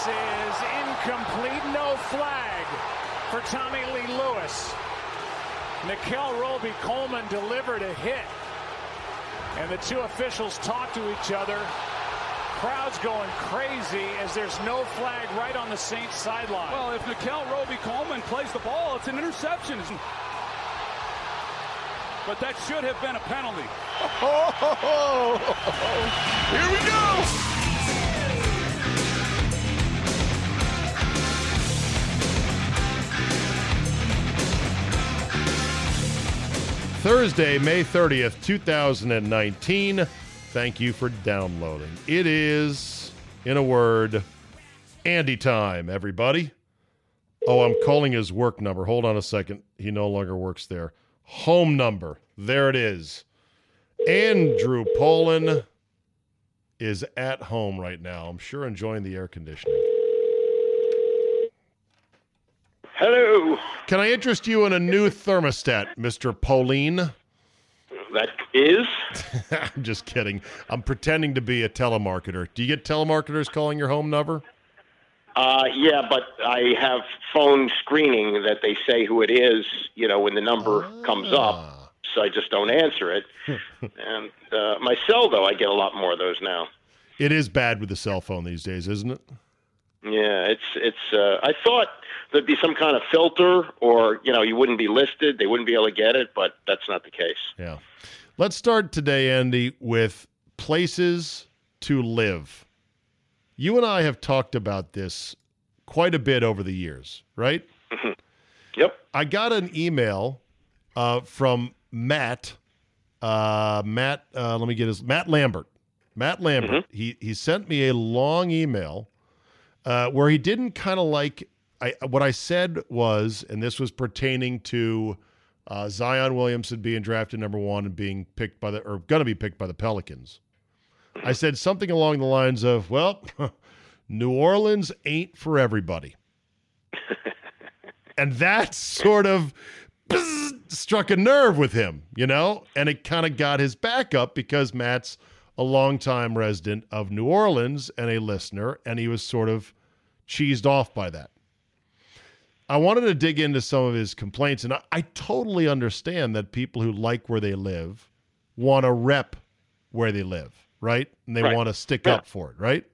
pass is incomplete. No flag for Tommy Lee Lewis. Nikel Roby Coleman delivered a hit. And the two officials talk to each other. Crowd's going crazy as there's no flag right on the Saints sideline. Well, if Nickell Robey-Coleman plays the ball, it's an interception. But that should have been a penalty. Oh, Here we go. Thursday, May 30th, 2019. Thank you for downloading. It is, in a word, Andy time, everybody. Oh, I'm calling his work number. Hold on a second. He no longer works there. Home number. There it is. Andrew Pollin is at home right now. I'm sure enjoying the air conditioning. Hello. Can I interest you in a new thermostat, Mr. Pauline? That is. I'm just kidding. I'm pretending to be a telemarketer. Do you get telemarketers calling your home number? Uh, yeah, but I have phone screening that they say who it is, you know, when the number comes Ah. up. So I just don't answer it. and uh, my cell, though, I get a lot more of those now. It is bad with the cell phone these days, isn't it? Yeah, it's it's. Uh, I thought there'd be some kind of filter, or you know, you wouldn't be listed, they wouldn't be able to get it, but that's not the case. Yeah. Let's start today, Andy, with places to live. You and I have talked about this quite a bit over the years, right? Yep. I got an email uh, from Matt. Uh, Matt, uh, let me get his Matt Lambert. Matt Lambert. He he sent me a long email uh, where he didn't kind of like. I what I said was, and this was pertaining to uh, Zion Williamson being drafted number one and being picked by the or going to be picked by the Pelicans. I said something along the lines of, "Well, New Orleans ain't for everybody." and that sort of bzz, struck a nerve with him, you know, and it kind of got his back up because Matt's a longtime resident of New Orleans and a listener, and he was sort of cheesed off by that. I wanted to dig into some of his complaints, and I, I totally understand that people who like where they live want to rep where they live, right? And they Right. want to stick Yeah. up for it, right?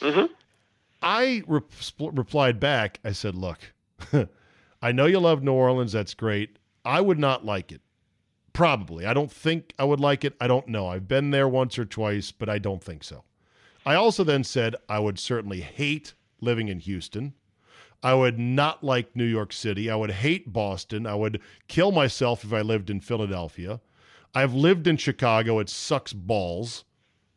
Mm-hmm. I re- replied back. I said, "Look, I know you love New Orleans. That's great. I would not like it. Probably. I don't think I would like it. I don't know. I've been there once or twice, but I don't think so. I also then said I would certainly hate living in Houston. I would not like New York City. I would hate Boston. I would kill myself if I lived in Philadelphia. I've lived in Chicago. It sucks balls.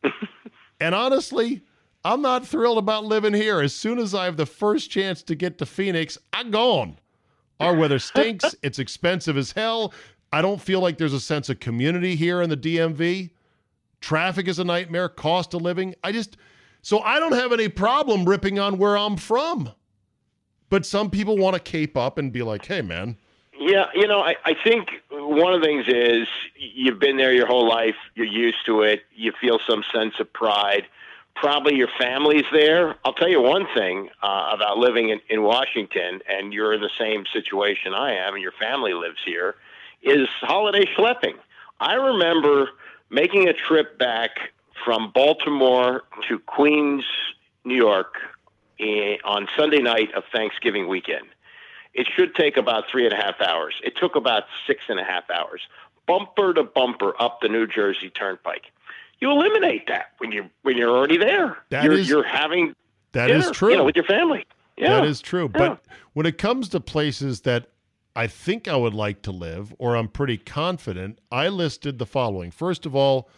and honestly, I'm not thrilled about living here. As soon as I have the first chance to get to Phoenix, I'm gone. Our weather stinks. it's expensive as hell. I don't feel like there's a sense of community here in the DMV. Traffic is a nightmare, cost of living. I just, so I don't have any problem ripping on where I'm from. But some people want to cape up and be like, hey, man, Yeah, you know, I, I think one of the things is you've been there your whole life, you're used to it, you feel some sense of pride. Probably your family's there. I'll tell you one thing uh, about living in, in Washington, and you're in the same situation I am, and your family lives here, is holiday schlepping. I remember making a trip back from Baltimore to Queens, New York, eh, on Sunday night of Thanksgiving weekend. It should take about three and a half hours. It took about six and a half hours, bumper to bumper up the New Jersey Turnpike. You eliminate that when you when you're already there. That you're, is- you're having that is dinner, true. You know, with your family. Yeah, That is true. Yeah. But when it comes to places that I think I would like to live, or I'm pretty confident, I listed the following. First of all,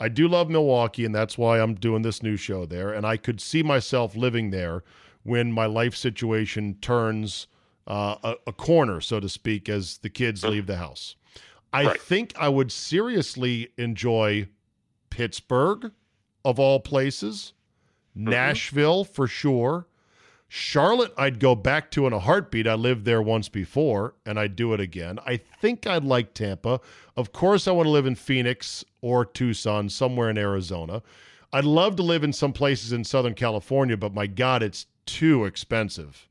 I do love Milwaukee, and that's why I'm doing this new show there. And I could see myself living there when my life situation turns uh, a, a corner, so to speak, as the kids leave the house. I Right. think I would seriously enjoy Pittsburgh, of all places, Nashville for sure. Charlotte, I'd go back to in a heartbeat. I lived there once before, and I'd do it again. I think I'd like Tampa. Of course, I want to live in Phoenix or Tucson, somewhere in Arizona. I'd love to live in some places in Southern California, but my God, it's too expensive.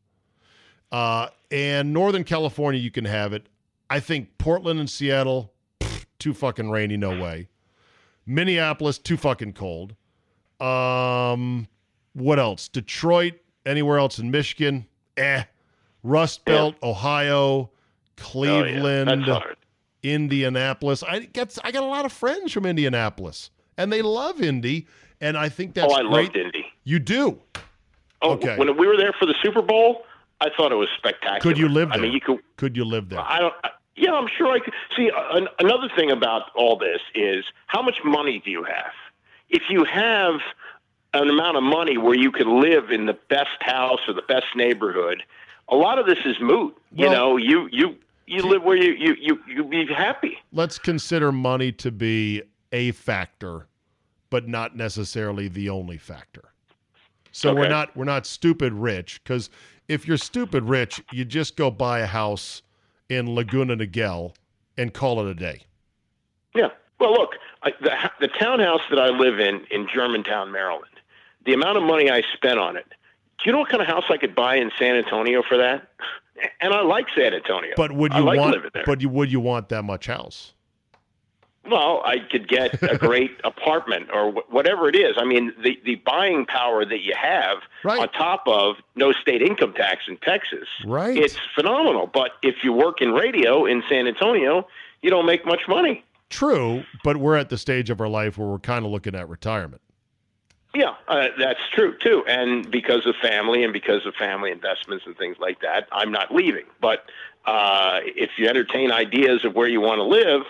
Uh, and Northern California, you can have it. I think Portland and Seattle, pff, too fucking rainy, no way. Minneapolis, too fucking cold. Um, what else? Detroit, anywhere else in Michigan, eh. Rust Belt, Ohio, Oh, yeah. Cleveland, Indianapolis. I get I got a lot of friends from Indianapolis, and they love Indy, and I think that's oh, I great. loved Indy. You do. Oh, Okay. when we were there for the Super Bowl, I thought it was spectacular. Could you live I there? mean, you could. Could you live there? I don't. I- Yeah, I'm sure I could. See, an, another thing about all this is how much money do you have? If you have an amount of money where you can live in the best house or the best neighborhood, a lot of this is moot. you Well- know, you you you live where you you you you be happy. Let's consider money to be a factor, but not necessarily the only factor. So we're not we're not stupid rich because if you're stupid rich, you just go buy a house in Laguna Niguel and call it a day. Yeah. Well, look, I, the the townhouse that I live in in Germantown, Maryland, the amount of money I spent on it. Do you know what kind of house I could buy in San Antonio for that? And I like San Antonio. But would you like want? But you would you want that much house? Well, I could get a great apartment or wh- whatever it is. I mean, the, the buying power that you have Right. on top of no state income tax in Texas, Right. it's phenomenal. But if you work in radio in San Antonio, you don't make much money. True, but we're at the stage of our life where we're kind of looking at retirement. Yeah, uh, that's true too. And because of family and because of family investments and things like that, I'm not leaving. But uh, if you entertain ideas of where you want to live,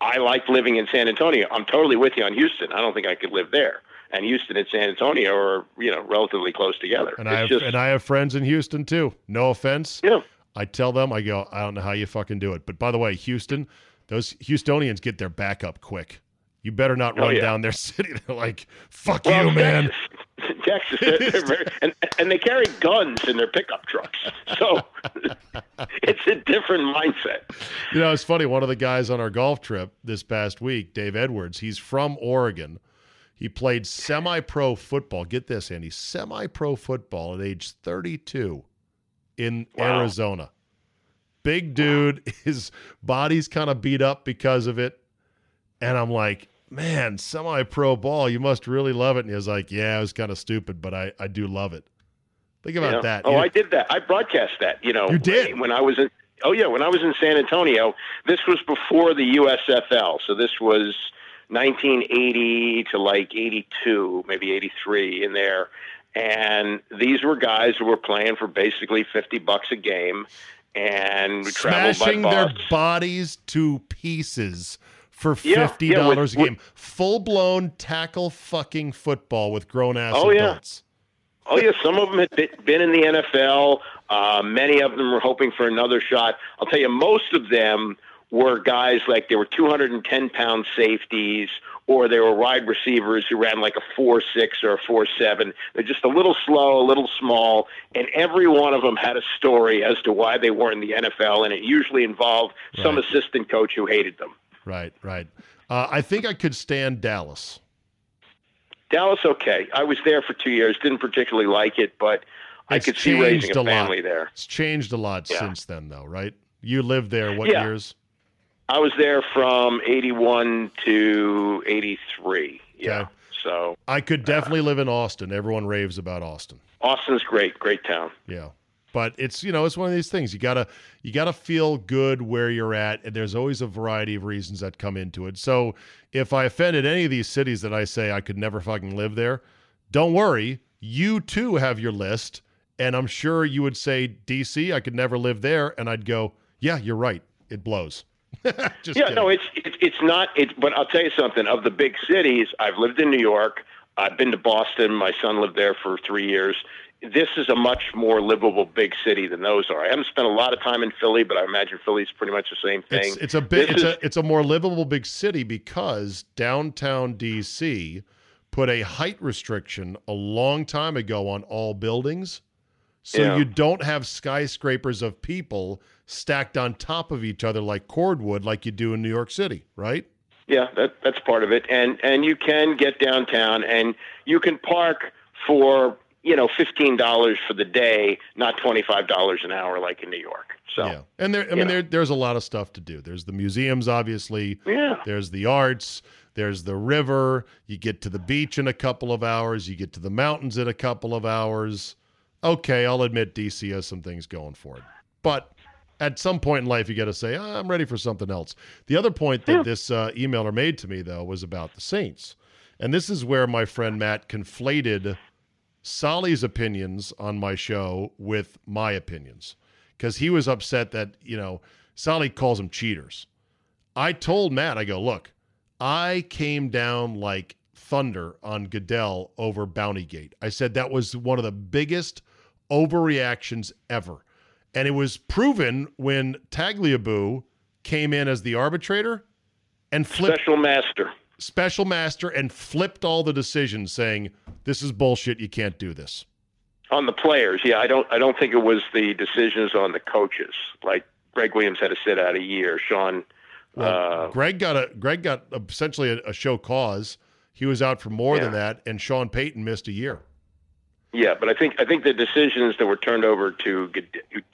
I like living in San Antonio. I'm totally with you on Houston. I don't think I could live there. And Houston and San Antonio are, you know, relatively close together. And it's I have just, and I have friends in Houston too. No offense. yeah. I tell them, I go, I don't know how you fucking do it. But by the way, Houston, those Houstonians get their back up quick. You better not Oh, run yeah. down their city. They're like, fuck Well, you, man. Texas, they're, they're very, and, and they carry guns in their pickup trucks. So it's a different mindset. You know, it's funny. One of the guys on our golf trip this past week, Dave Edwards, he's from Oregon. He played semi pro football. Get this, Andy semi pro football at age 32 in Wow. Arizona. Big dude. His body's kind of beat up because of it. And I'm like, man, semi pro ball, you must really love it. And he was like, yeah, it was kind of stupid, but I, I do love it. Think about Yeah. that. Oh, You- I did that. I broadcast that. You know, You did? when I was in. Oh yeah, when I was in San Antonio. This was before the USFL, so this was 1980 to like 82, maybe 83 in there. And these were guys who were playing for basically 50 bucks a game, and smashing by their bodies to pieces for Yeah, fifty yeah, with- dollars a game. Full blown tackle fucking football with grown ass Oh, yeah. Oh yeah, some of them had been- in the NFL. Uh, many of them were hoping for another shot. I'll tell you, most of them were guys like they were 210 pound safeties, or they were wide receivers who ran like a four six or a four seven. They're just a little slow, a little small, and every one of them had a story as to why they weren't in the NFL, and it usually involved some assistant coach who hated them. Right, right. Uh, I think I could stand Dallas. Dallas, okay. I was there for two years, didn't particularly like it, but I It's could see raising a a lot. family there. It's changed a lot Yeah. since then, though, right? You lived there what Yeah. years? I was there from 81 to 83. Yeah. Okay. So I could definitely live in Austin. Everyone raves about Austin. Austin's great, great town. Yeah. But it's you know it's one of these things you gotta you gotta feel good where you're at, and there's always a variety of reasons that come into it. So if I offended any of these cities that I say I could never fucking live there, don't worry, you too have your list, and I'm sure you would say DC, I could never live there, and I'd go, yeah, you're right, it blows. Yeah, kidding. no, it's it's it's not. It's but I'll tell you something. Of the big cities, I've lived in New York. I've been to Boston. My son lived there for three years. This is a much more livable big city than those are. I haven't spent a lot of time in Philly, but I imagine Philly's pretty much the same thing. It's, it's a bit. It's is- a it's a more livable big city because downtown DC put a height restriction a long time ago on all buildings, so Yeah. you don't have skyscrapers of people stacked on top of each other like cordwood, like you do in New York City, right? Yeah, that that's part of it. And and you can get downtown and you can park for you know, fifteen dollars for the day, not twenty five dollars an hour like in New York. So yeah, and there, I mean, there, there's a lot of stuff to do. There's the museums, obviously. Yeah. There's the arts. There's the river. You get to the beach in a couple of hours. You get to the mountains in a couple of hours. Okay, I'll admit DC has some things going for it, but at some point in life, you got to say, oh, I'm ready for something else. The other point that yeah. this uh, emailer made to me, though, was about the Saints. And this is where my friend Matt conflated Solly's opinions on my show with my opinions because he was upset that, you know, Solly calls them cheaters. I told Matt, I go, look, I came down like thunder on Goodell over Bountygate. I said that was one of the biggest overreactions ever. And it was proven when Tagliabue came in as the arbitrator and flipped special master. Special master and flipped all the decisions saying this is bullshit, you can't do this on the players. Yeah, I don't I don't think it was the decisions on the coaches. Like Gregg Williams had to sit out a year. Sean. Well, uh, Greg got a Greg got essentially a, a show cause. He was out for more yeah. than that, and Sean Payton missed a year. Yeah, but I think I think the decisions that were turned over to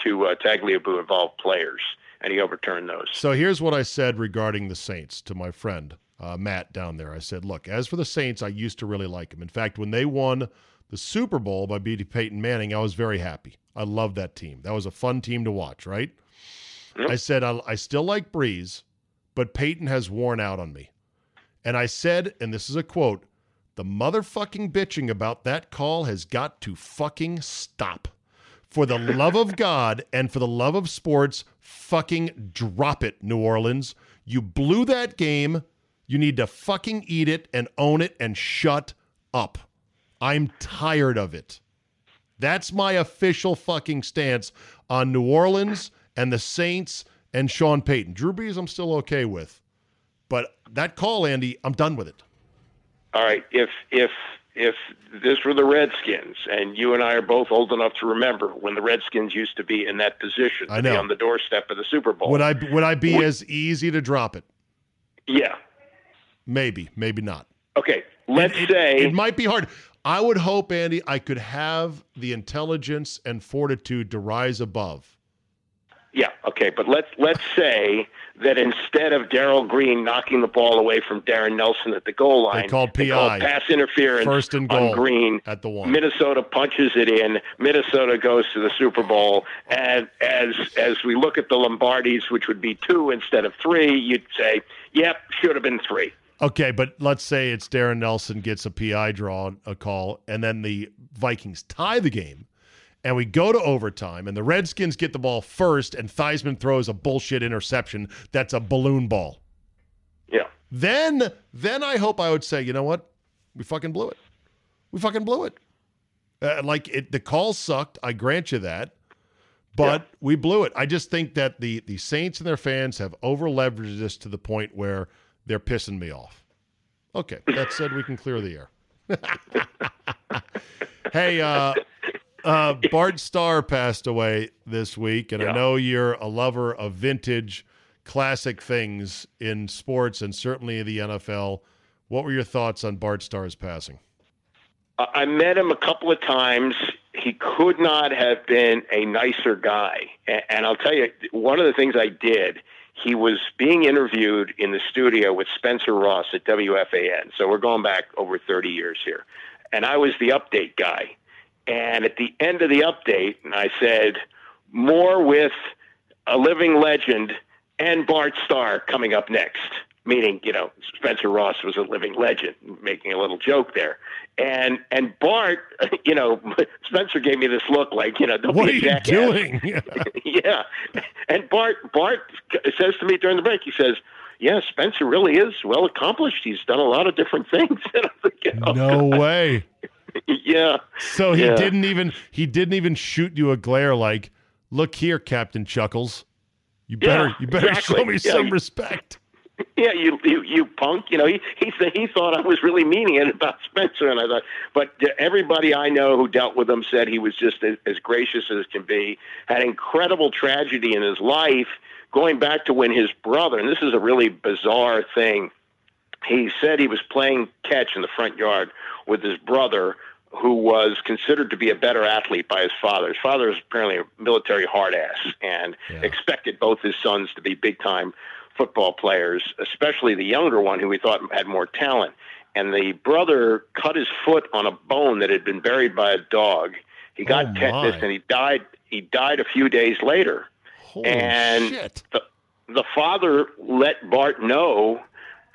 to uh, Tagliabue involved players, and he overturned those. So here's what I said regarding the Saints to my friend uh, Matt down there. I said, "Look, as for the Saints, I used to really like them. In fact, when they won the Super Bowl by beating Peyton Manning, I was very happy. I loved that team. That was a fun team to watch, right? Yep. I said, I, I still like Brees, but Payton has worn out on me. And I said, and this is a quote, the motherfucking bitching about that call has got to fucking stop. For the love of God and for the love of sports, fucking drop it, New Orleans. You blew that game. You need to fucking eat it and own it and shut up. I'm tired of it. That's my official fucking stance on New Orleans and the Saints and Sean Payton. Drew Brees, I'm still okay with. But that call, Andy, I'm done with it. All right. If if if this were the Redskins, and you and I are both old enough to remember when the Redskins used to be in that position, I know. on the doorstep of the Super Bowl, would I would I be would, as easy to drop it? Yeah, maybe, maybe not. Okay, let's it, say it, it might be hard. I would hope, Andy, I could have the intelligence and fortitude to rise above. Yeah, okay, but let's let's say that instead of Darrell Green knocking the ball away from Darrin Nelson at the goal line, they called PI, they called pass interference first and goal on Green at the one. Minnesota punches it in. Minnesota goes to the Super Bowl, and as as we look at the Lombardis, which would be two instead of three, you'd say, "Yep, should have been three. Okay, but let's say it's Darrin Nelson gets a PI draw, a call, and then the Vikings tie the game, and we go to overtime, and the Redskins get the ball first, and Theismann throws a bullshit interception that's a balloon ball. Yeah. Then, then I hope I would say, you know what, we fucking blew it. We fucking blew it. Uh, like it, the call sucked. I grant you that, but yeah. we blew it. I just think that the the Saints and their fans have over leveraged this to the point where they're pissing me off. Okay, that said, we can clear the air. hey, uh, uh, Bart Starr passed away this week, and yeah. I know you're a lover of vintage, classic things in sports and certainly the NFL. What were your thoughts on Bart Starr's passing? I met him a couple of times. He could not have been a nicer guy. And I'll tell you, one of the things I did he was being interviewed in the studio with Spencer Ross at WFAN. So we're going back over 30 years here. And I was the update guy. And at the end of the update, I said, more with a living legend and Bart Starr coming up next meaning you know Spencer Ross was a living legend, making a little joke there. And and Bart, you know, Spencer gave me this look like you know, don't what be are you doing? yeah. And Bart Bart says to me during the break, he says. Yeah, Spencer really is well accomplished. He's done a lot of different things. Thinking, oh, no God. way. yeah. So he yeah. didn't even he didn't even shoot you a glare like, "Look here, Captain Chuckles. You better yeah, you better exactly. show me yeah. some respect." yeah, you, you you punk. You know, he he said he thought I was really meaning it about Spencer, and I thought, but uh, everybody I know who dealt with him said he was just as, as gracious as can be. Had incredible tragedy in his life, going back to when his brother, and this is a really bizarre thing. He said he was playing catch in the front yard with his brother who was considered to be a better athlete by his father. His father was apparently a military hard ass and Yeah. expected both his sons to be big time football players, especially the younger one who we thought had more talent. And the brother cut his foot on a bone that had been buried by a dog. He got Oh, tetanus and he died. He died a few days later. Holy And shit. the, the father let Bart know,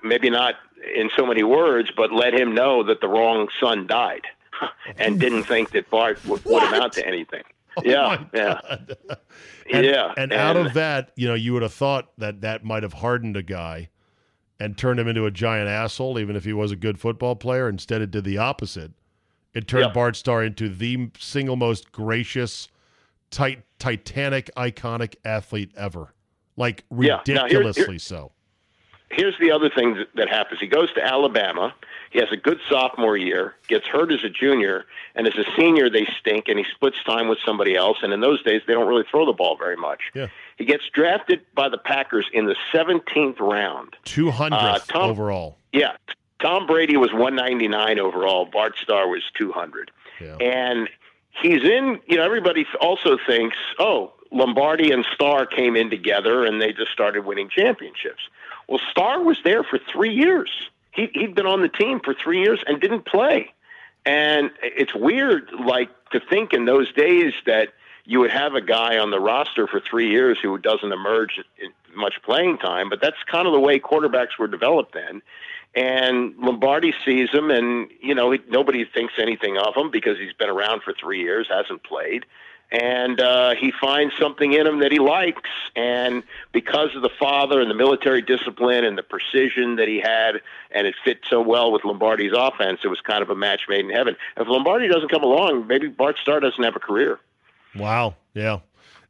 maybe not in so many words, but let him know that the wrong son died, and didn't think that Bart would, would amount to anything. Oh yeah, Oh my yeah, And, yeah. And, out of that, you know, you would have thought that that might have hardened a guy and turned him into a giant asshole, even if he was a good football player. Instead, it did the opposite. It turned Yep. Bart Starr into the single most gracious, tit- titanic, iconic athlete ever. Like Yeah. Now, here- ridiculously here- so. here's the other thing that happens. He goes to Alabama. He has a good sophomore year, gets hurt as a junior, and as a senior, they stink, and he splits time with somebody else. And in those days, they don't really throw the ball very much. Yeah. He gets drafted by the Packers in the 17th round. 200th Uh, Tom- overall. Yeah. Tom Brady was 199 overall. Bart Starr was 200. Yeah. And he's in, you know, everybody also thinks, oh, Lombardi and Starr came in together and they just started winning championships. Well, Starr was there for three years. He, he'd been on the team for three years and didn't play. And it's weird, like, to think in those days that you would have a guy on the roster for three years who doesn't emerge in much playing time, but that's kind of the way quarterbacks were developed then. And Lombardi sees him, and you know nobody thinks anything of him because he's been around for three years, hasn't played, and uh, he finds something in him that he likes. And because of the father and the military discipline and the precision that he had, and it fit so well with Lombardi's offense, it was kind of a match made in heaven. If Lombardi doesn't come along, maybe Bart Starr doesn't have a career. Wow. Yeah.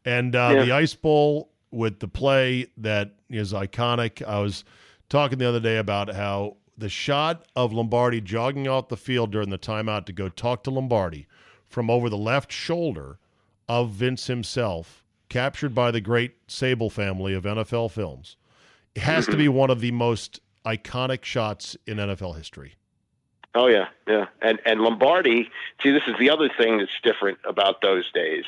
And uh, Yeah. the Ice Bowl with the play that is iconic. I was talking the other day about how the shot of Lombardi jogging off the field during the timeout to go talk to Lombardi from over the left shoulder of Vince himself, captured by the great Sabol family of NFL films, it has to be one of the most iconic shots in NFL history. Oh yeah, yeah. And and Lombardi, see this is the other thing that's different about those days.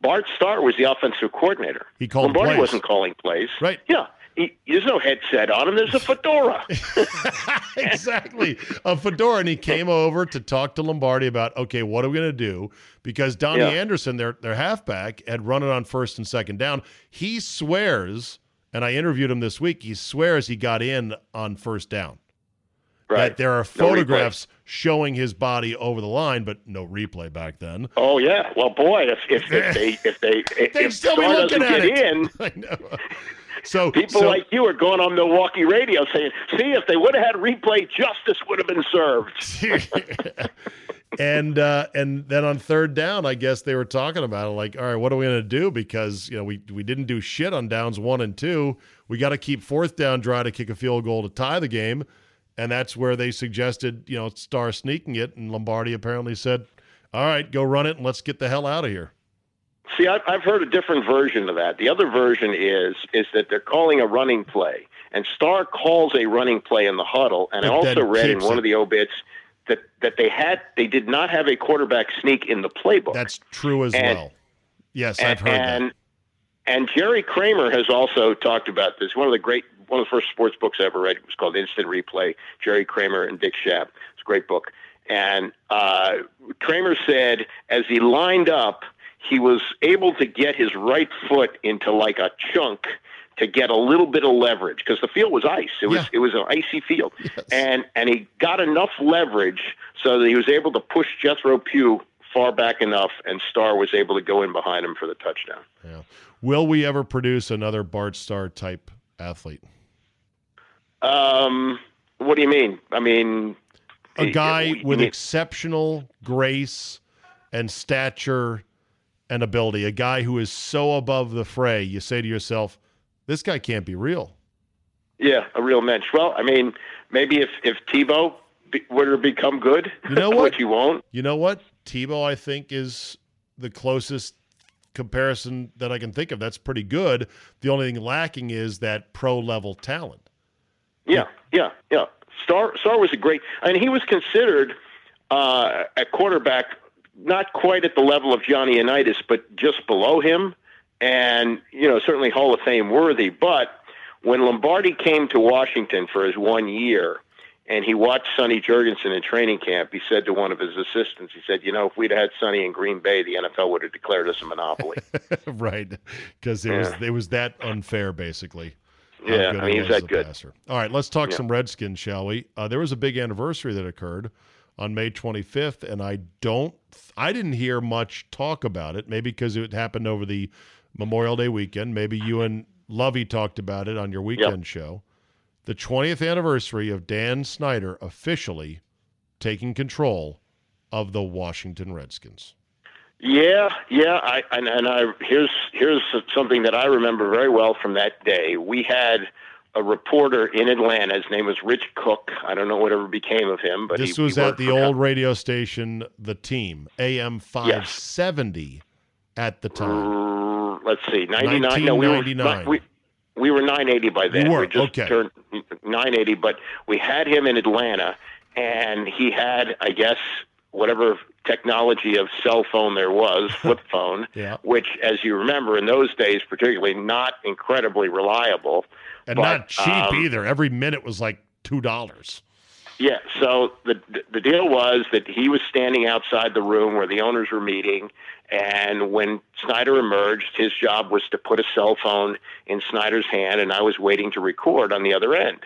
Bart Starr was the offensive coordinator. He called Lombardi plays. wasn't calling plays. Right. Yeah. He, there's no headset on him. There's a fedora. exactly. A fedora. And he came over to talk to Lombardi about, okay, what are we going to do? Because Donny Yeah. Anderson, their, their halfback, had run it on first and second down. He swears, and I interviewed him this week, he swears he got in on first down. right. That there are No photographs showing his body over the line, but no replay back then. Oh yeah. Well, boy, if if, if they if they if, They'd still be looking at it. in, I know. So people so, like you are going on Milwaukee radio saying, "See, if they would have had replay, justice would have been served." and uh, and then on third down, I guess they were talking about it, like, all right, what are we going to do? Because you know we we didn't do shit on downs one and two. We got to keep fourth down dry to kick a field goal to tie the game, and that's where they suggested you know Starr sneaking it, and Lombardi apparently said, all right, go run it and let's get the hell out of here. See, I've, I've heard a different version of that. The other version is is that they're calling a running play, and Starr calls a running play in the huddle. And I also read in one it. of the obits that that they had they did not have a quarterback sneak in the playbook. That's true as And- well. Yes, and, I've heard and, that. And Jerry Kramer has also talked about this. One of the great, one of the first sports books I ever read was called Instant Replay. Jerry Kramer and Dick Schaap. It's a great book. And uh, Kramer said as he lined up, he was able to get his right foot into like a chunk to get a little bit of leverage because the field was ice. It was Yeah. it was an icy field, and and he got enough leverage so that he was able to push Jethro Pugh far back enough, and Starr was able to go in behind him for the touchdown. Yeah. Will we ever produce another Bart Starr type athlete? Um, what do you mean? I mean, a guy you with mean- exceptional grace and stature and ability, a guy who is so above the fray, you say to yourself, this guy can't be real. yeah, a real mensch. Well, I mean, maybe if if Tebow be, were to become good, You know what? which he won't. You know what? Tebow, I think, is the closest comparison that I can think of. That's pretty good. The only thing lacking is that pro level talent. Yeah, yeah, yeah. Starr Starr was a great, and he was considered uh, at quarterback, not quite at the level of Johnny Unitas, but just below him, and you know certainly Hall of Fame worthy. But when Lombardi came to Washington for his one year, and he watched Sonny Jurgensen in training camp, he said to one of his assistants, he said, "You know, if we'd had Sonny in Green Bay, the NFL would have declared us a monopoly." right, because it Yeah. was it was that unfair, basically. Yeah, I mean, he's that good. passer. All right, let's talk Yeah. some Redskins, shall we? Uh, there was a big anniversary that occurred on May 25th, and I don't, I didn't hear much talk about it. Maybe because it happened over the Memorial Day weekend. Maybe you and Lovey talked about it on your weekend show. The 20th anniversary of Dan Snyder officially taking control of the Washington Redskins. Yeah, yeah. I and, and I here's here's something that I remember very well from that day. We had a reporter in Atlanta. His name was Rich Cook. I don't know whatever became of him, but This he, was he at the old radio station, The Team, AM 570 at the time. Uh, let's see, 99. No, we were we, we were 980 by then. You were, we just okay. turned 980, but we had him in Atlanta, and he had, I guess, whatever technology of cell phone there was, flip phone, Yeah. which, as you remember, in those days, particularly, not incredibly reliable. And But, not cheap um, either. Every minute was like $2. Yeah. So the the deal was that he was standing outside the room where the owners were meeting, and when Snyder emerged, his job was to put a cell phone in Snyder's hand, and I was waiting to record on the other end.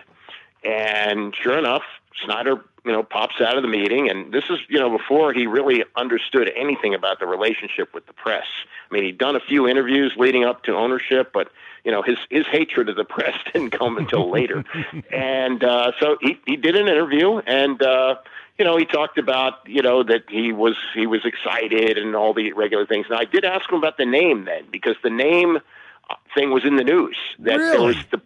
And sure enough, Snyder, you know, pops out of the meeting, and this is, you know, before he really understood anything about the relationship with the press. I mean, he'd done a few interviews leading up to ownership, but you know, his his hatred of the press didn't come until later. and uh, so he he did an interview, and uh, you know, he talked about you know that he was he was excited and all the regular things. And I did ask him about the name then, because the name uh, thing was in the news that there was the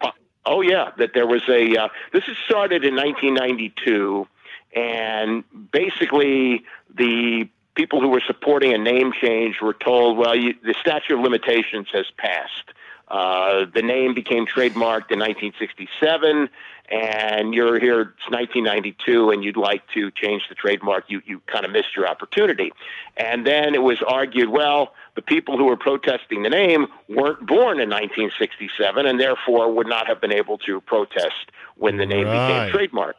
oh yeah that there was a uh, this is started in 1992 and basically the people who were supporting a name change were told well you, the statute of limitations has passed uh, the name became trademarked in 1967 and you're here it's 1992 and you'd like to change the trademark you, you kind of missed your opportunity and then it was argued well the people who were protesting the name weren't born in 1967 and therefore would not have been able to protest when the name Right. became trademarked.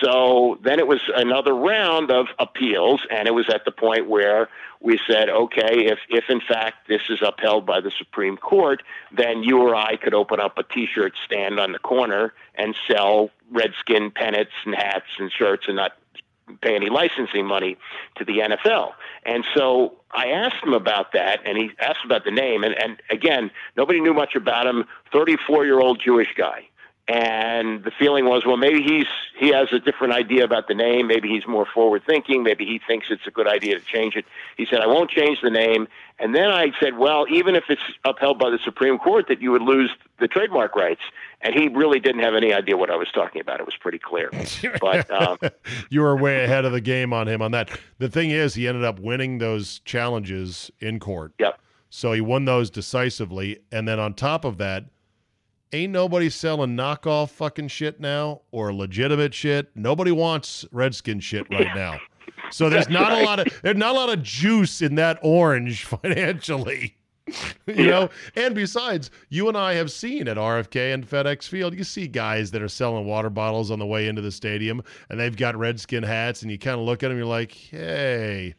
So then it was another round of appeals, and it was at the point where we said, okay, if, if in fact this is upheld by the Supreme Court, then you or I could open up a t shirt stand on the corner and sell Redskin pennants and hats and shirts and not pay any licensing money to the NFL. And so I asked him about that, and he asked about the name. And, and again, nobody knew much about him. 34 year old Jewish guy. And the feeling was, well, maybe he's he has a different idea about the name. Maybe he's more forward thinking. Maybe he thinks it's a good idea to change it. He said, I won't change the name. And then I said, well, even if it's upheld by the Supreme Court, that you would lose the trademark rights. And he really didn't have any idea what I was talking about. It was pretty clear. But um, you were way ahead of the game on him on that. The thing is, he ended up winning those challenges in court. yep. So he won those decisively. And then on top of that, ain't nobody selling knockoff fucking shit now or legitimate shit. Nobody wants Redskin shit right now. So there's That's not a lot of there's not a lot of juice in that orange financially. you know, and besides, you and I have seen at RFK and FedEx Field, you see guys that are selling water bottles on the way into the stadium, and they've got Redskin hats, and you kind of look at them, you're like, hey,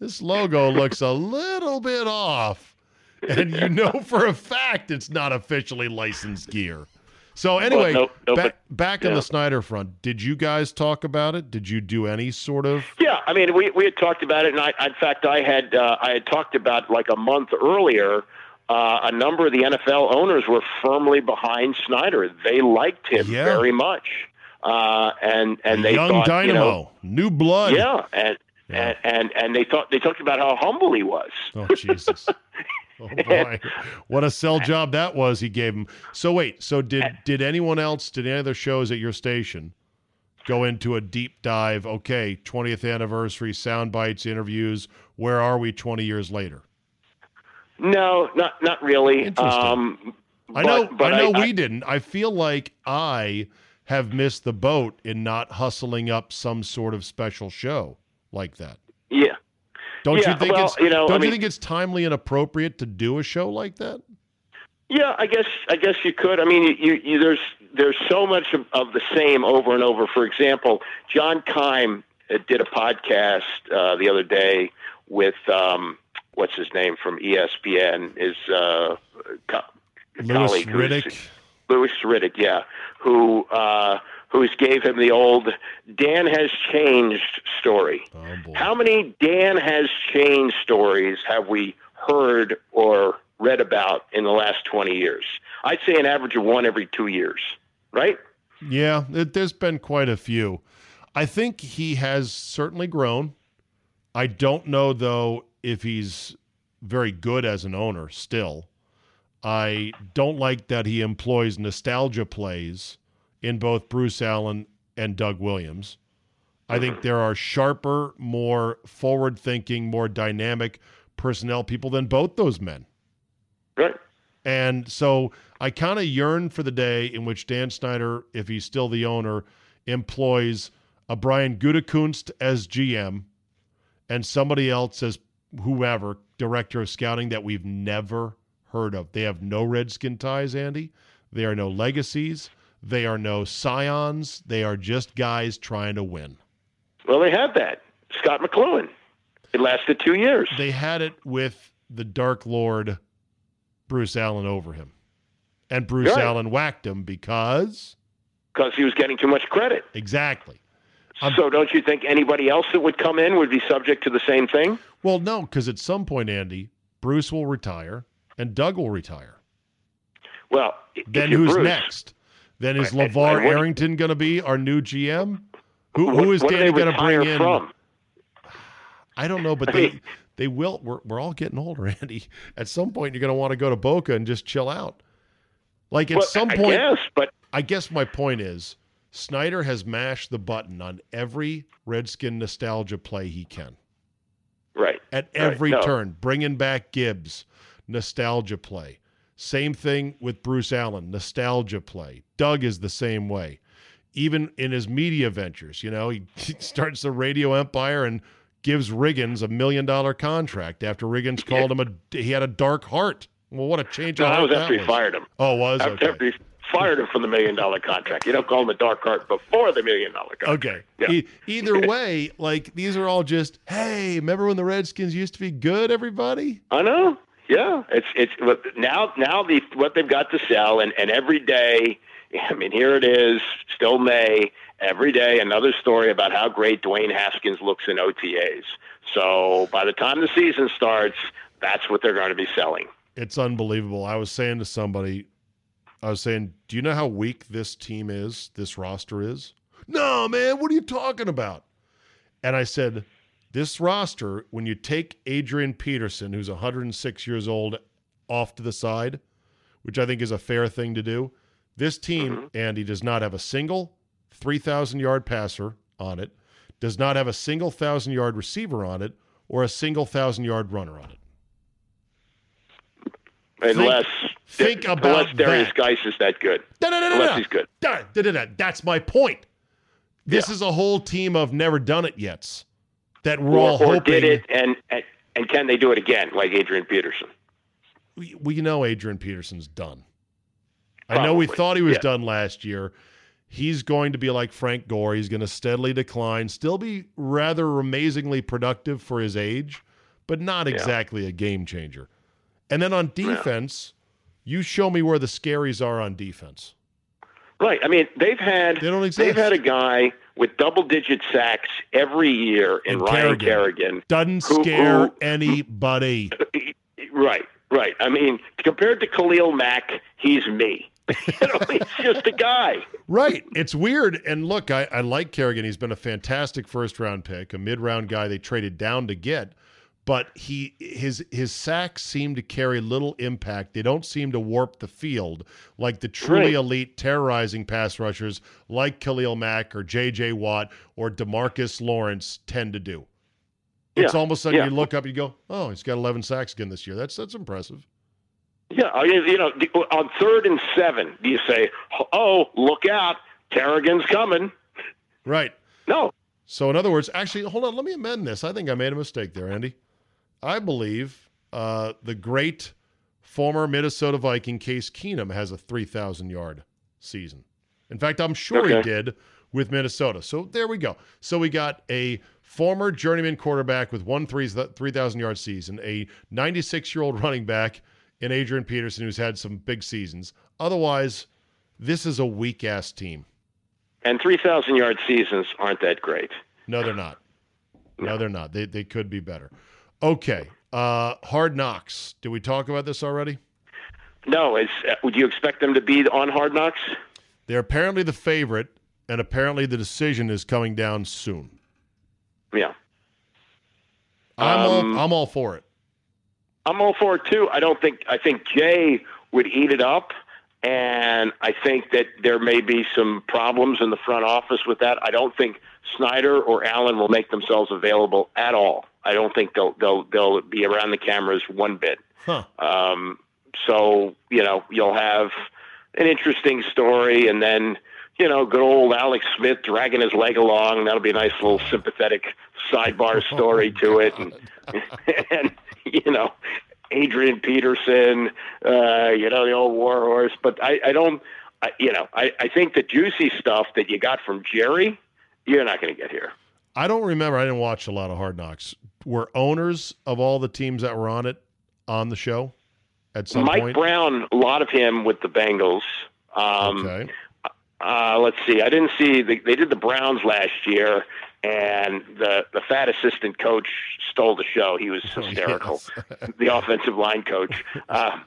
this logo looks a little bit off, and you know for a fact it's not officially licensed gear. So anyway, no- no, back, but- back on the Snyder front, did you guys talk about it? Did you do any sort of? Yeah, I mean, we, we had talked about it, and I, in fact, I had uh, I had talked about like a month earlier. Uh, a number of the NFL owners were firmly behind Snyder. They liked him Yeah. very much, uh, and and they young thought, dynamo, you know, new blood. yeah, and, Yeah. and and and they thought they talked about how humble he was. Oh Jesus. Oh boy, what a sell job that was he gave him. So wait, so did did anyone else, did any other shows at your station go into a deep dive? Okay, 20th anniversary, sound bites, interviews. Where are we 20 years later? No, not not really. Interesting. Um, I know, but- but I know I- we didn't. I feel like I have missed the boat in not hustling up some sort of special show. like that. Yeah. Don't Yeah, you think well, it's you know, don't you mean- think it's timely and appropriate to do a show like that? Yeah, I guess I guess you could. I mean, you, you, there's there's so much of, of the same over and over. For example, John Keim uh, did a podcast uh, the other day with um, what's his name from ESPN, his uh, co- Louis colleague, Riddick. Louis Riddick, yeah, who uh, who's gave him the old Dan has changed story. Oh. How many Dan has changed stories have we heard or read about in the last 20 years? I'd say an average of one every two years, right? Yeah, it, there's been quite a few. I think he has certainly grown. I don't know though if he's very good as an owner still. I don't like that he employs nostalgia plays in both Bruce Allen and Doug Williams. I think mm-hmm. there are sharper, more forward thinking, more dynamic personnel people than both those men. Right. And so I kind of yearn for the day in which Dan Snyder, if he's still the owner, employs a Brian Gutekunst as GM and somebody else as whoever, director of scouting that we've never heard of. They have no redskin ties, Andy. They are no legacies. They are no scions. They are just guys trying to win. Well, they had that. Scot McCloughan. It lasted two years. They had it with the Dark Lord Bruce Allen over him. And Bruce Right. Allen whacked him because because he was getting too much credit. exactly. I'm- so don't you think anybody else that would come in would be subject to the same thing? Well, no, because at some point, Andy, Bruce will retire and Doug will retire. Well, Then who's Bruce, next? Then is Right, LeVar and what- Arrington going to be our new GM? Who, who is what Danny going to bring in? from? I don't know, but I they mean- they will. We're, we're all getting older, Andy. At some point, you're going to want to go to Boca and just chill out. Like at Well, some I point, guess, but I guess my point is Snyder has mashed the button on every Redskin nostalgia play he can. right. At Right, every no. turn, bringing back Gibbs, nostalgia play. Same thing with Bruce Allen, nostalgia play. Doug is the same way. Even in his media ventures, you know, he, starts the radio empire and gives Riggins a million dollar contract after Riggins called him a he had a dark heart. Well, what a change No, of that was after he fired him. Oh, was After, okay. after he fired him from the million dollar contract. You don't call him a dark heart before the million dollar contract. Okay. Yeah. E- either way, like these are all just, hey, remember when the Redskins used to be good, everybody? I know. Yeah, it's it's now now the what they've got to sell, and and every day. I mean, here it is, still May. Every day, another story about how great Dwayne Haskins looks in OTAs. So by the time the season starts, that's what they're going to be selling. It's unbelievable. I was saying to somebody, I was saying, do you know how weak this team is, this roster is? No, man, what are you talking about? And I said, this roster, when you take Adrian Peterson, who's 106 years old, off to the side, which I think is a fair thing to do, this team, mm-hmm. Andy, does not have a single 3,000 yard passer on it, does not have a single 1,000 yard receiver on it, or a single 1,000 yard runner on it. Unless think unless about Derrius that. Guice is that good. Da, da, da, da, Unless he's good. That's my point. This Yeah. is a whole team of never done it yets that we're Or, all or hoping. did it, and, and and can they do it again, like Adrian Peterson? We, we know Adrian Peterson's done. I know we thought he was yeah. done last year. He's going to be like Frank Gore. He's going to steadily decline, still be rather amazingly productive for his age, but not exactly a game changer. And then on defense, you show me where the scaries are on defense. Right. I mean, they've had They don't they've had a guy with double digit sacks every year in And Ryan Kerrigan. Kerrigan. Doesn't Who- scare who- anybody. Right. Right. I mean, compared to Khalil Mack, he's me. you know, he's just a guy. Right. It's weird. And look, I, I like Kerrigan. He's been a fantastic first round pick, a mid round guy they traded down to get. But he his his sacks seem to carry little impact. They don't seem to warp the field like the truly Right. elite terrorizing pass rushers like Khalil Mack or JJ Watt or Demarcus Lawrence tend to do. It's Yeah. almost sudden Yeah. you look up and you go, Oh, he's got eleven sacks again this year. That's that's impressive. Yeah. You know, on third and seven, do you say, "Oh, look out, Kerrigan's coming"? Right. No. So in other words, actually, hold on. Let me amend this. I think I made a mistake there, Andy. I believe uh, the great former Minnesota Viking Case Keenum has a 3,000 yard season. In fact, I'm sure he did with Minnesota. So there we go. So we got a former journeyman quarterback with one 3,000 yard season, a 96 year old running back in Adrian Peterson who's had some big seasons. Otherwise, this is a weak ass team. And 3,000 yard seasons aren't that great. No, they're not. No, they're not. They they could be better. Okay. Uh Hard Knocks. Did we talk about this already? No, is, uh, would you expect them to be on Hard Knocks? They're apparently the favorite, and apparently the decision is coming down soon. Yeah. I'm Um, all I'm all for it. I'm all for it too. I don't think I think Jay would eat it up, and I think that there may be some problems in the front office with that. I don't think Snyder or Allen will make themselves available at all. I don't think they'll they'll they'll be around the cameras one bit. Huh. Um, so you know you'll have an interesting story, and then you know good old Alex Smith dragging his leg along. That'll be a nice little sympathetic sidebar story to it, and, and you know Adrian Peterson, uh, you know the old war horse. But I, I don't, I, you know, I, I think the juicy stuff that you got from Jerry, you're not going to get here. I don't remember. I didn't watch a lot of Hard Knocks. Were owners of all the teams that were on it on the show at some Mike point? Brown, a lot of him with the Bengals. Um, okay. Uh, let's see. I didn't see. The, they did the Browns last year, and the the fat assistant coach stole the show. He was Oh, hysterical. yes. the offensive line coach. Uh,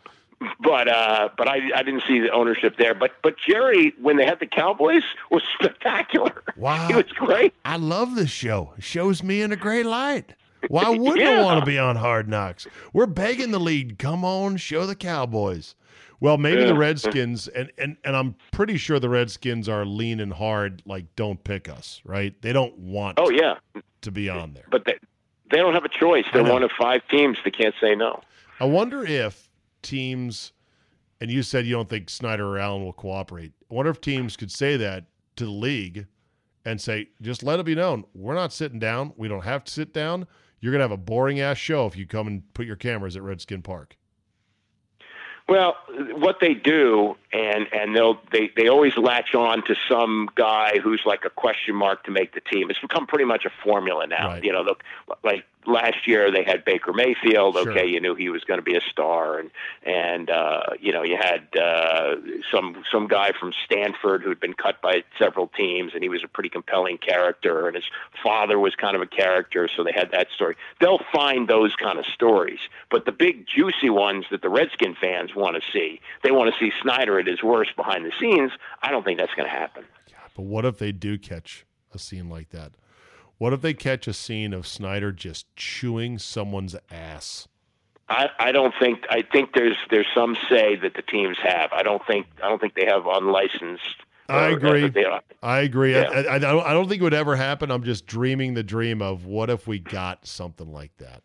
but uh, but I, I didn't see the ownership there. But but Jerry, when they had the Cowboys, was spectacular. Wow. He was great. I love this show. It shows me in a great light. Why wouldn't I want to be on Hard Knocks? We're begging the lead. Come on, show the Cowboys. Well, maybe the Redskins, and, and, and I'm pretty sure the Redskins are lean and hard, like, don't pick us, right? They don't want Oh yeah, to be on there. but they they don't have a choice. They're one of five teams that can't say no. I wonder if teams, and you said you don't think Snyder or Allen will cooperate. I wonder if teams could say that to the league and say, just let it be known, we're not sitting down. We don't have to sit down. You're going to have a boring ass show if you come and put your cameras at Redskin Park. Well, what they do, and and they'll they they always latch on to some guy who's like a question mark to make the team. It's become pretty much a formula now. Right. You know, look, like last year they had Baker Mayfield. Sure. Okay, you knew he was going to be a star, and and uh, you know you had uh, some some guy from Stanford who'd been cut by several teams, and he was a pretty compelling character, and his father was kind of a character, so they had that story. They'll find those kind of stories, but the big juicy ones that the Redskin fans want to see, they want to see Snyder at worse behind the scenes. I don't think that's going to happen. But what if they do catch a scene like that? What if they catch a scene of Snyder just chewing someone's ass? I, I don't think I think there's there's some say that the teams have. I don't think I don't think they have unlicensed. I agree. I agree. Yeah. I, I, I, don't, I don't think it would ever happen. I'm just dreaming the dream of what if we got something like that.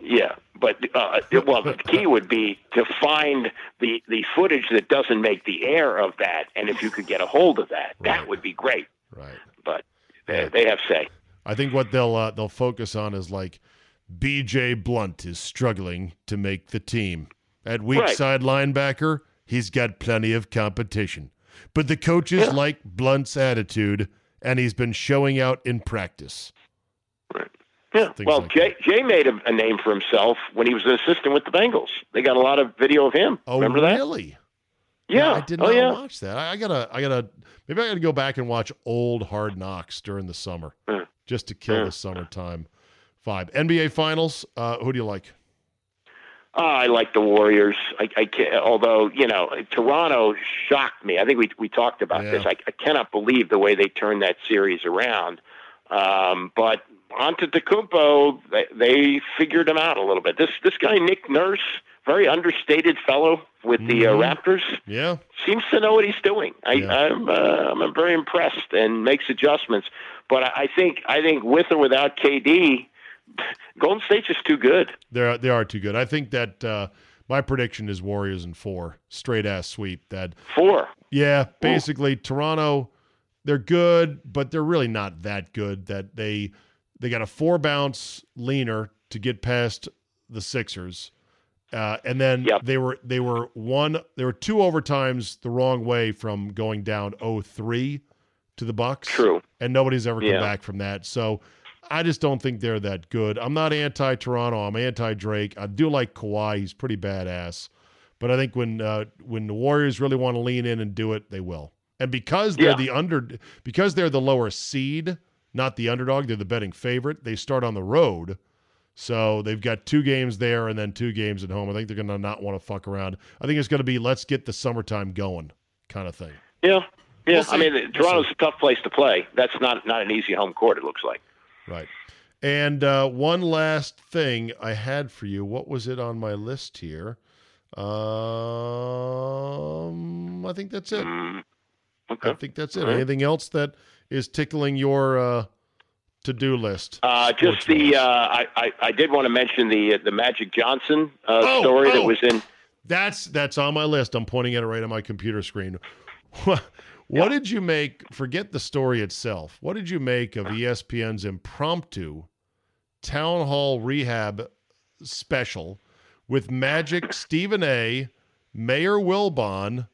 Yeah, but uh, well, the key would be to find the the footage that doesn't make the air of that, and if you could get a hold of that, Right. that would be great. Right. But they, they have say. I think what they'll uh, they'll focus on is like B.J. Blunt is struggling to make the team at weak Right. side linebacker. He's got plenty of competition, but the coaches Yeah. like Blunt's attitude, and he's been showing out in practice. Yeah. Well, like Jay Jay made a, a name for himself when he was an assistant with the Bengals. They got a lot of video of him. Oh, Remember that? really? Yeah. I did not oh not yeah. watch that. I, I gotta, I gotta, maybe I gotta go back and watch old Hard Knocks during the summer, Yeah. just to kill Yeah. the summertime vibe. NBA Finals. Uh, who do you like? Uh, I like the Warriors. I, I can't, although you know Toronto shocked me. I think we we talked about Yeah. this. I, I cannot believe the way they turned that series around. Um, but Antetokounmpo, they, they figured him out a little bit. This this guy Nick Nurse, very understated fellow with the uh, Mhm. Raptors, Yeah, seems to know what he's doing. I, Yeah. I'm uh, I'm very impressed and makes adjustments. But I, I think I think with or without KD, Golden State's just too good. they are, they are too good. I think that uh, my prediction is Warriors in four, straight ass sweep. That Four. yeah, basically Toronto they're good, but they're really not that good. That they they got a four bounce leaner to get past the Sixers, uh, and then Yep. they were they were one they were two overtimes the wrong way from going down 0-3 to the Bucks. True. and nobody's ever come Yeah. back from that. So I just don't think they're that good. I'm not anti Toronto. I'm anti Drake. I do like Kawhi. He's pretty badass. But I think when uh, when the Warriors really want to lean in and do it, they will. And because they're Yeah. the under, because they're the lower seed, not the underdog, they're the betting favorite. They start on the road, so they've got two games there and then two games at home. I think they're going to not want to fuck around. I think it's going to be let's get the summertime going kind of thing. Yeah. Yeah. We'll. I mean, We'll Toronto's a tough place to play. That's not not an easy home court. It looks like. Right. And uh, one last thing I had for you. What was it on my list here? Um, I think that's it. Mm, I think that's it. All right. Anything else that is tickling your uh, to-do list? Uh, just the uh, I, I I did want to mention the the Magic Johnson uh, Oh, story oh. that was in. That's that's on my list. I'm pointing at it right on my computer screen. what did you make? Forget the story itself. What did you make of ESPN's impromptu town hall rehab special with Magic, Stephen A, Mayor Wilbon,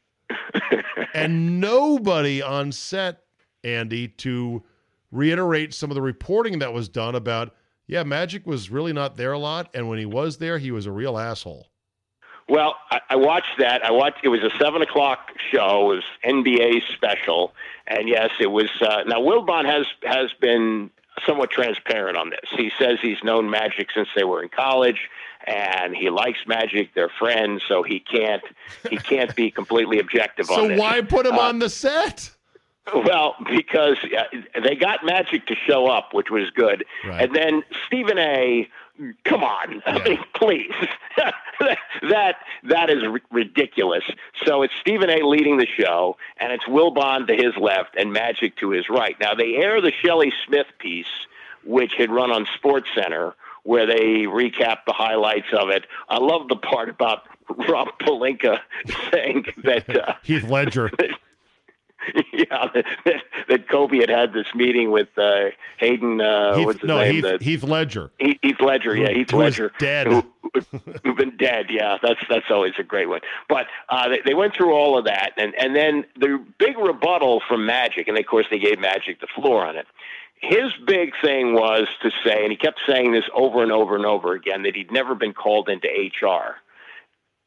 and nobody on set, Andy, to reiterate some of the reporting that was done about. Yeah, Magic was really not there a lot, and when he was there, he was a real asshole. Well, I, I watched that. I watched. It was a seven o'clock show. It was NBA special, and yes, it was. Uh, now Wilbon has has been somewhat transparent on this. He says he's known Magic since they were in college, and he likes Magic. They're friends, so he can't he can't be completely objective on it. So why put him Uh, on the set? Well, because uh, they got Magic to show up, which was good, Right. and then Stephen A. Come on, I mean, please, that that is ri- ridiculous. So it's Stephen A. leading the show, and it's Wilbon to his left and Magic to his right. Now they air the Shelley Smith piece, which had run on SportsCenter, where they recap the highlights of it. I love the part about Rob Pelinka saying that. Uh, Heath Ledger. yeah, that, that Kobe had had this meeting with uh, Hayden. Uh, Heath, what's his no, name? Heath, The- Heath Ledger. Heath, Heath Ledger, yeah, Who- Heath who Ledger, dead. who, who've been dead. Yeah, that's that's always a great one. But uh, they, they went through all of that, and and then the big rebuttal from Magic, and of course they gave Magic the floor on it. His big thing was to say, and he kept saying this over and over and over again, that he'd never been called into HR.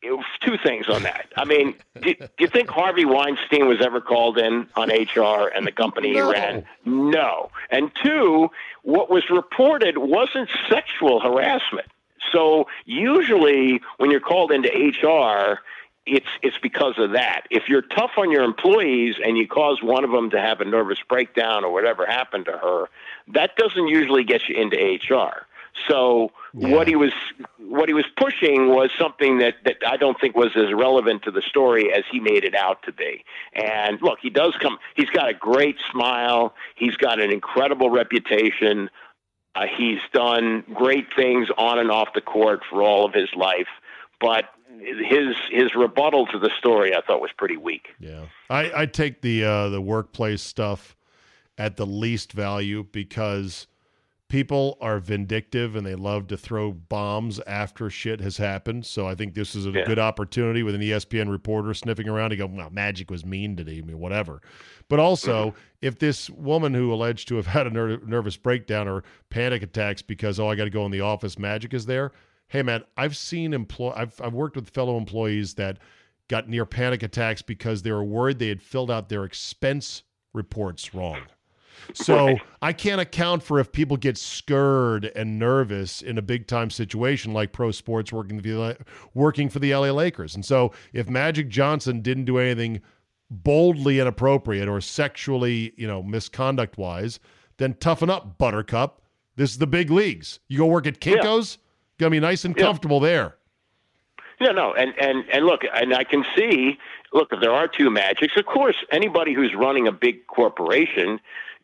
Two things on that. I mean, do, do you think Harvey Weinstein was ever called in on HR and the company No. he ran? No. And two, what was reported wasn't sexual harassment. So usually when you're called into HR, it's it's because of that. If you're tough on your employees and you cause one of them to have a nervous breakdown or whatever happened to her, that doesn't usually get you into HR. So what he was what he was pushing was something that, that I don't think was as relevant to the story as he made it out to be. And look, he does come. He's got a great smile. He's got an incredible reputation. Uh, he's done great things on and off the court for all of his life, but his his rebuttal to the story I thought was pretty weak. Yeah, I, I take the uh, the workplace stuff at the least value because people are vindictive and they love to throw bombs after shit has happened. So I think this is a Yeah. good opportunity with an ESPN reporter sniffing around to go, well, Magic was mean today, I mean, whatever. But also, mm-hmm. if this woman who alleged to have had a ner- nervous breakdown or panic attacks because, oh, I got to go in the office, Magic is there. Hey, man, I've seen employ, I've, I've worked with fellow employees that got near panic attacks because they were worried they had filled out their expense reports wrong. So Right. I can't account for if people get scared and nervous in a big time situation like pro sports working for the, working for the LA Lakers. And so if Magic Johnson didn't do anything boldly inappropriate or sexually, you know, misconduct wise, then toughen up, Buttercup. This is the big leagues. You go work at Kinko's, gonna be nice and Yeah. comfortable there. No, no, and and and look, and I can see. Look, if there are two magics, of course, anybody who's running a big corporation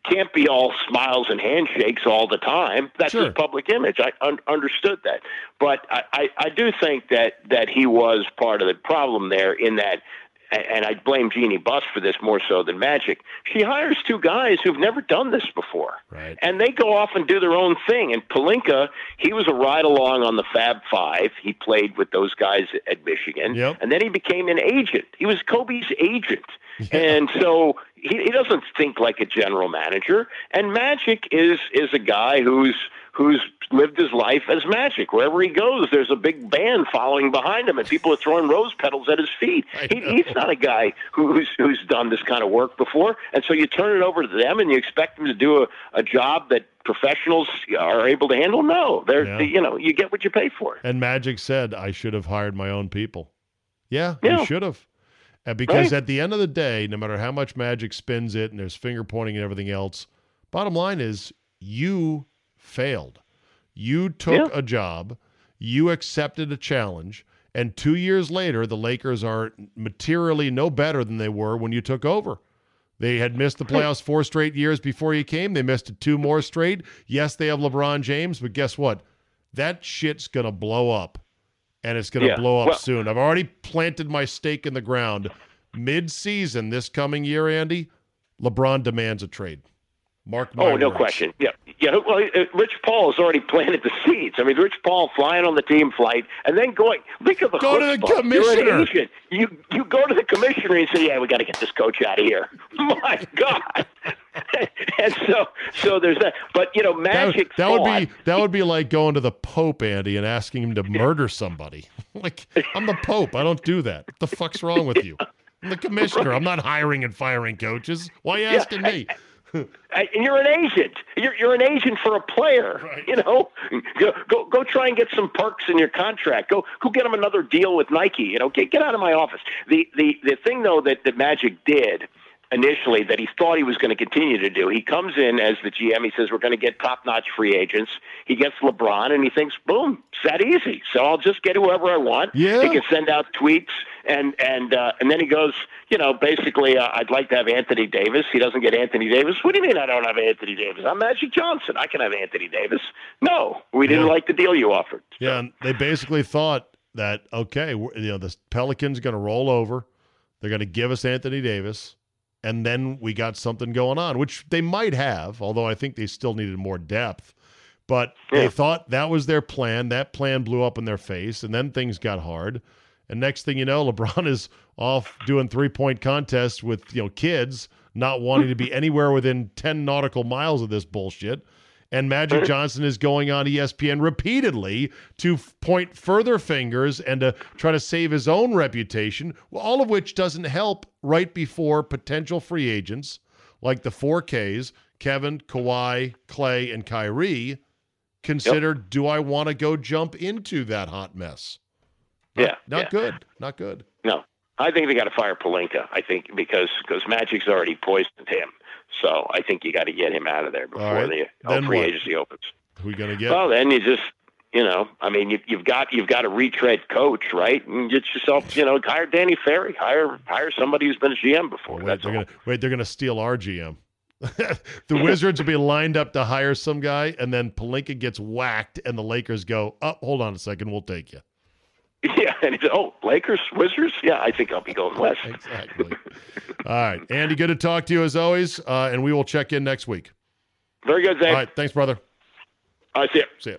can't be all smiles and handshakes all the time. That's Sure. his public image. I un- understood that, but I, I I do think that that he was part of the problem there in that and I blame Jeanie Buss for this more so than Magic. She hires two guys who've never done this before, Right. and they go off and do their own thing. And Pelinka, he was a ride along on the Fab Five. He played with those guys at Michigan, Yep. and then he became an agent. He was Kobe's agent, and so he, he doesn't think like a general manager. And Magic is is a guy who's who's lived his life as magic. Wherever he goes, there's a big band following behind him, and people are throwing rose petals at his feet. He, he's not a guy who's who's done this kind of work before, and so you turn it over to them, and you expect them to do a, a job that professionals are able to handle. No, they're Yeah. you know you get what you pay for. And Magic said, I should have hired my own people. Yeah, Yeah. you should have. And because Right. at the end of the day, no matter how much Magic spins it and there's finger pointing and everything else, bottom line is you failed. You took Yeah. a job, you accepted a challenge, and two years later, the Lakers are materially no better than they were when you took over. They had missed the playoffs four straight years before you came. They missed it two more straight. Yes, they have LeBron James, but guess what? That shit's going to blow up, and it's going to Yeah, blow up well- soon. I've already planted my stake in the ground. Mid season this coming year, Andy, LeBron demands a trade. Mark my Oh, no words. question. Yeah, yeah. Well, uh, Rich Paul has already planted the seeds. I mean, Rich Paul flying on the team flight and then going. Think of the Go to the commissioner. You you go to the commissioner and say, "Yeah, we got to get this coach out of here." My God. and so so there's that. But you know, Magic. that would thought- be that would be like going to the Pope, Andy, and asking him to murder somebody. like I'm the Pope. I don't do that. What the fuck's wrong with you? I'm the commissioner. I'm not hiring and firing coaches. Why are you asking me? I- and you're an agent. You're you're an agent for a player. Right. You know, go, go go try and get some perks in your contract. Go go get him another deal with Nike. You know, get get out of my office. The the the thing though that that Magic did initially that he thought he was going to continue to do. He comes in as the GM. He says we're going to get top notch free agents. He gets LeBron and he thinks, boom, it's that easy. So I'll just get whoever I want. Yeah. He can send out tweets and and uh, and then he goes, you know, basically, uh, I'd like to have Anthony Davis. He doesn't get Anthony Davis. What do you mean I don't have Anthony Davis? I'm Magic Johnson. I can have Anthony Davis. No, we didn't Yeah. like the deal you offered. Yeah, and they basically thought that okay, you know, the Pelicans going to roll over. They're going to give us Anthony Davis, and then we got something going on, which they might have, although I think they still needed more depth. But they thought that was their plan. That plan blew up in their face, and then things got hard. And next thing you know, LeBron is off doing three point contests with you know kids, not wanting to be anywhere within ten nautical miles of this bullshit. And Magic Johnson is going on ESPN repeatedly to f- point further fingers and to try to save his own reputation, all of which doesn't help right before potential free agents like the 4Ks, Kevin, Kawhi, Clay, and Kyrie, consider do I want to go jump into that hot mess? Not- Yeah, Not yeah. good. Not good. No, I think they got to fire Pelinka. I think because because Magic's already poisoned him. So I think you got to get him out of there before right. the oh, free what? agency opens. Who we going to get? Well, then you just, you know, I mean, you, you've got you've got a retread coach, right? And get yourself, you know, hire Danny Ferry, hire hire somebody who's been a GM before. wait, That's they're all. gonna wait. They're gonna steal our GM. the Wizards will be lined up to hire some guy, and then Pelinka gets whacked, and the Lakers go, "Oh, hold on a second, we'll take you." Yeah, and he said, "Oh, Lakers, Wizards? Yeah, I think I'll be going west." Exactly. All right, Andy, good to talk to you as always, uh, and we will check in next week. Very good, All Zane. right, thanks, brother. I see you. See ya.